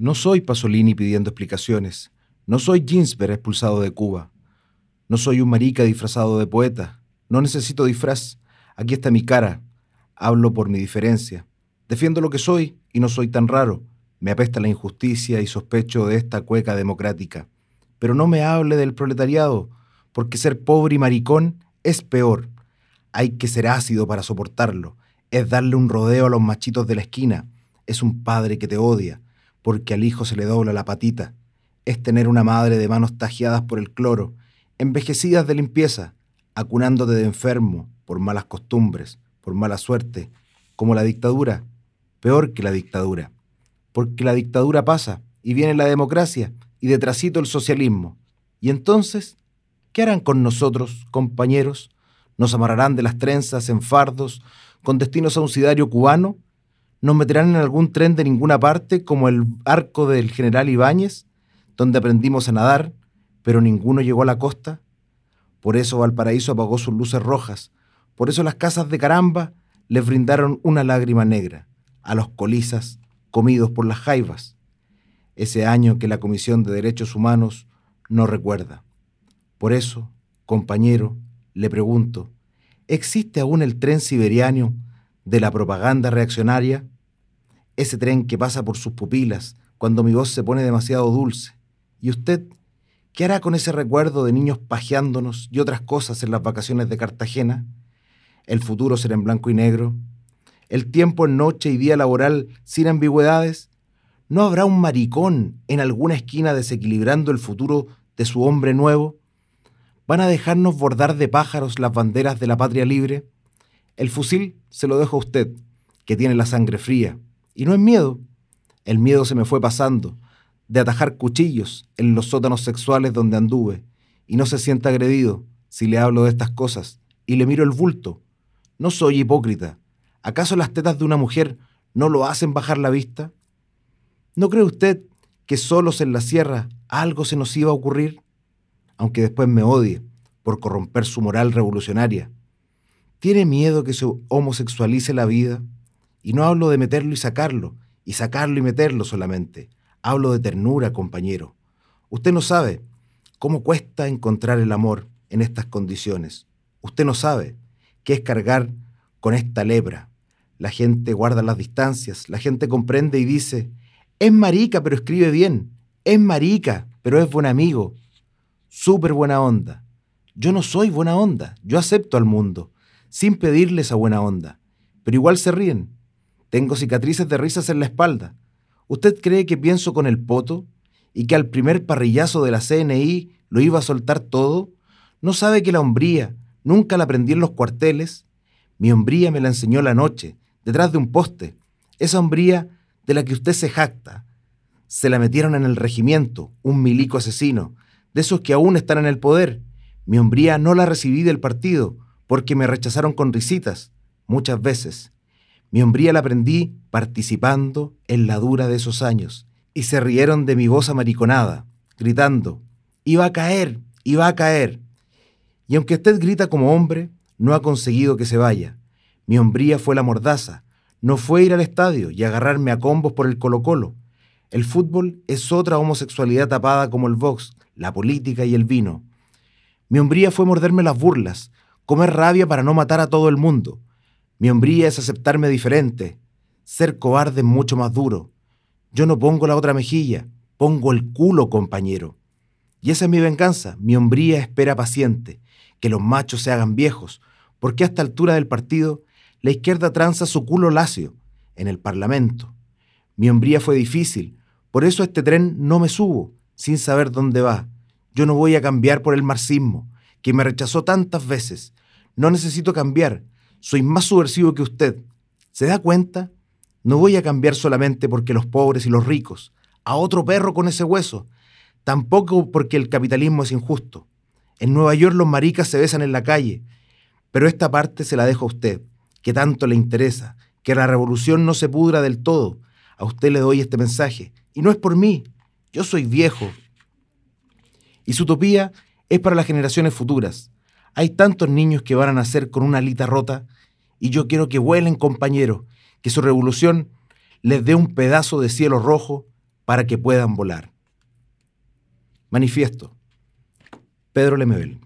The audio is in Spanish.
No soy Pasolini pidiendo explicaciones. No soy Ginsberg expulsado de Cuba. No soy un marica disfrazado de poeta. No necesito disfraz. Aquí está mi cara. Hablo por mi diferencia. Defiendo lo que soy y no soy tan raro. Me apesta la injusticia y sospecho de esta cueca democrática. Pero no me hable del proletariado, porque ser pobre y maricón es peor. Hay que ser ácido para soportarlo. Es darle un rodeo a los machitos de la esquina. Es un padre que te odia, porque al hijo se le dobla la patita. Es tener una madre de manos tajeadas por el cloro, envejecidas de limpieza, acunándote de enfermo por malas costumbres, por mala suerte, como la dictadura, peor que la dictadura. Porque la dictadura pasa y viene la democracia y detrásito el socialismo. Y entonces, ¿qué harán con nosotros, compañeros? ¿Nos amarrarán de las trenzas en fardos con destinos a un cubano? ¿Nos meterán en algún tren de ninguna parte como el arco del general Ibáñez, donde aprendimos a nadar, pero ninguno llegó a la costa? Por eso Valparaíso apagó sus luces rojas, por eso las casas de caramba les brindaron una lágrima negra a los colizas comidos por las jaivas, ese año que la Comisión de Derechos Humanos no recuerda. Por eso, compañero, le pregunto, ¿existe aún el tren siberiano de la propaganda reaccionaria? Ese tren que pasa por sus pupilas cuando mi voz se pone demasiado dulce. ¿Y usted qué hará con ese recuerdo de niños pajeándonos y otras cosas en las vacaciones de Cartagena? ¿El futuro será en blanco y negro? ¿El tiempo en noche y día laboral sin ambigüedades? ¿No habrá un maricón en alguna esquina desequilibrando el futuro de su hombre nuevo? ¿Van a dejarnos bordar de pájaros las banderas de la patria libre? El fusil se lo dejo a usted, que tiene la sangre fría. Y no es miedo. El miedo se me fue pasando, de atajar cuchillos en los sótanos sexuales donde anduve, y no se sienta agredido si le hablo de estas cosas, y le miro el bulto. No soy hipócrita. ¿Acaso las tetas de una mujer no lo hacen bajar la vista? ¿No cree usted que solos en la sierra algo se nos iba a ocurrir? aunque después me odie por corromper su moral revolucionaria. ¿Tiene miedo que se homosexualice la vida? Y no hablo de meterlo y sacarlo, y sacarlo y meterlo solamente. Hablo de ternura, compañero. Usted no sabe cómo cuesta encontrar el amor en estas condiciones. Usted no sabe qué es cargar con esta lepra. La gente guarda las distancias, la gente comprende y dice, es marica, pero escribe bien. Es marica, pero es buen amigo súper buena onda. Yo no soy buena onda, yo acepto al mundo, sin pedirle esa buena onda, pero igual se ríen. Tengo cicatrices de risas en la espalda. ¿Usted cree que pienso con el poto y que al primer parrillazo de la CNI lo iba a soltar todo? ¿No sabe que la hombría nunca la aprendí en los cuarteles? Mi hombría me la enseñó la noche, detrás de un poste. Esa hombría de la que usted se jacta. Se la metieron en el regimiento, un milico asesino, de esos que aún están en el poder. Mi hombría no la recibí del partido, porque me rechazaron con risitas, muchas veces. Mi hombría la aprendí participando en la dura de esos años, y se rieron de mi voz amariconada, gritando, iba a caer, iba a caer. Y aunque usted grita como hombre, no ha conseguido que se vaya. Mi hombría fue la mordaza, no fue ir al estadio y agarrarme a combos por el Colo-Colo. El fútbol es otra homosexualidad tapada como el box, la política y el vino. Mi hombría fue morderme las burlas, comer rabia para no matar a todo el mundo. Mi hombría es aceptarme diferente, ser cobarde mucho más duro. Yo no pongo la otra mejilla, pongo el culo, compañero. Y esa es mi venganza. Mi hombría espera paciente, que los machos se hagan viejos, porque a esta altura del partido la izquierda tranza su culo lacio en el Parlamento. Mi hombría fue difícil, por eso a este tren no me subo, sin saber dónde va. Yo no voy a cambiar por el marxismo, que me rechazó tantas veces. No necesito cambiar. Soy más subversivo que usted. ¿Se da cuenta? No voy a cambiar solamente porque los pobres y los ricos. A otro perro con ese hueso. Tampoco porque el capitalismo es injusto. En Nueva York los maricas se besan en la calle. Pero esta parte se la dejo a usted, que tanto le interesa, que la revolución no se pudra del todo. A usted le doy este mensaje. Y no es por mí, yo soy viejo. Y su utopía es para las generaciones futuras. Hay tantos niños que van a nacer con una alita rota y yo quiero que vuelen, compañeros, que su revolución les dé un pedazo de cielo rojo para que puedan volar. Manifiesto. Pedro Lemebel.